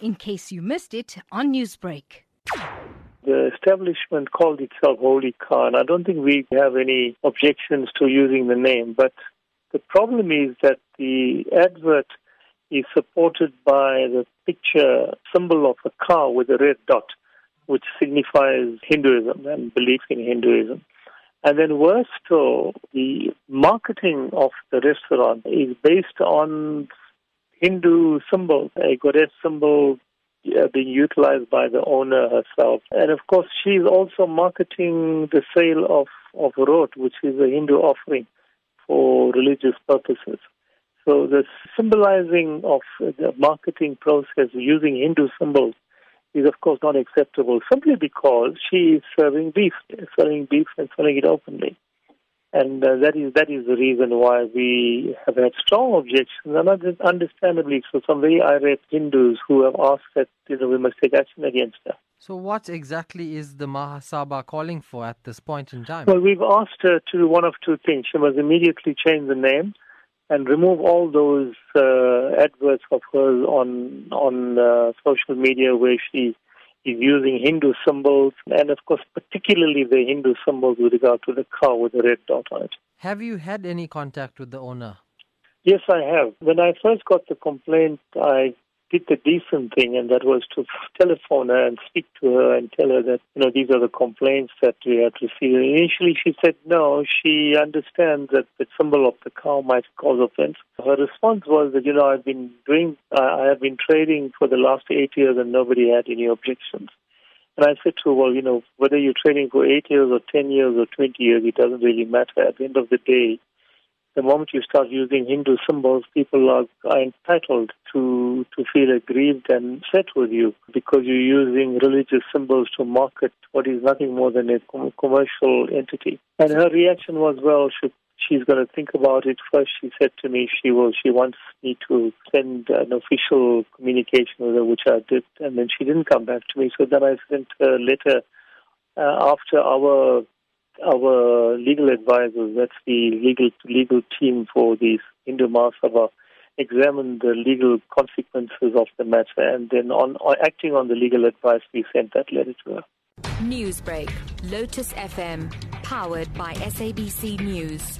in case you missed it on Newsbreak. The establishment called itself Holi Cow, I don't think we have any objections to using the name, but the problem is that the advert is supported by the picture symbol of a car with a red dot, which signifies Hinduism and belief in Hinduism. And then worse still, the marketing of the restaurant is based on Hindu symbols, a goddess symbol uh, being utilized by the owner herself. And of course, she's also marketing the sale of, of rot, which is a Hindu offering for religious purposes. So the symbolizing of the marketing process using Hindu symbols is of course not acceptable simply because she is serving beef, selling beef and selling it openly. And uh, that is that is the reason why we have had strong objections, and understandably so. Some very irate Hindus who have asked that you know we must take action against her. So, what exactly is the Maha Sabha calling for at this point in time? Well, we've asked her to do one of two things. She must immediately change the name and remove all those uh, adverts of hers on on uh, social media where she is using Hindu symbols, and of course, particularly the Hindu symbols with regard to the car with the red dot on it. Have you had any contact with the owner? Yes, I have. When I first got the complaint, I did the decent thing, and that was to telephone her and speak to her and tell her that, you know, these are the complaints that we had received. Initially, she said no, she understands that the symbol of the cow might cause offense. Her response was that, you know, I've been doing, I have been trading for the last eight years and nobody had any objections. And I said to her, well, you know, whether you're trading for eight years or 10 years or 20 years, it doesn't really matter. At the end of the day, the moment you start using Hindu symbols, people are, are entitled to to feel aggrieved and upset with you because you're using religious symbols to market what is nothing more than a com- commercial entity. And her reaction was, well, she, she's going to think about it first. She said to me she will she wants me to send an official communication with her, which I did, and then she didn't come back to me. So then I sent a letter uh, after our our legal advisors, that's the legal legal team for the Hindu Maha Sabha, examined the legal consequences of the matter, and then on, on acting on the legal advice, we sent that letter to her. Newsbreak, Lotus FM, powered by SABC News.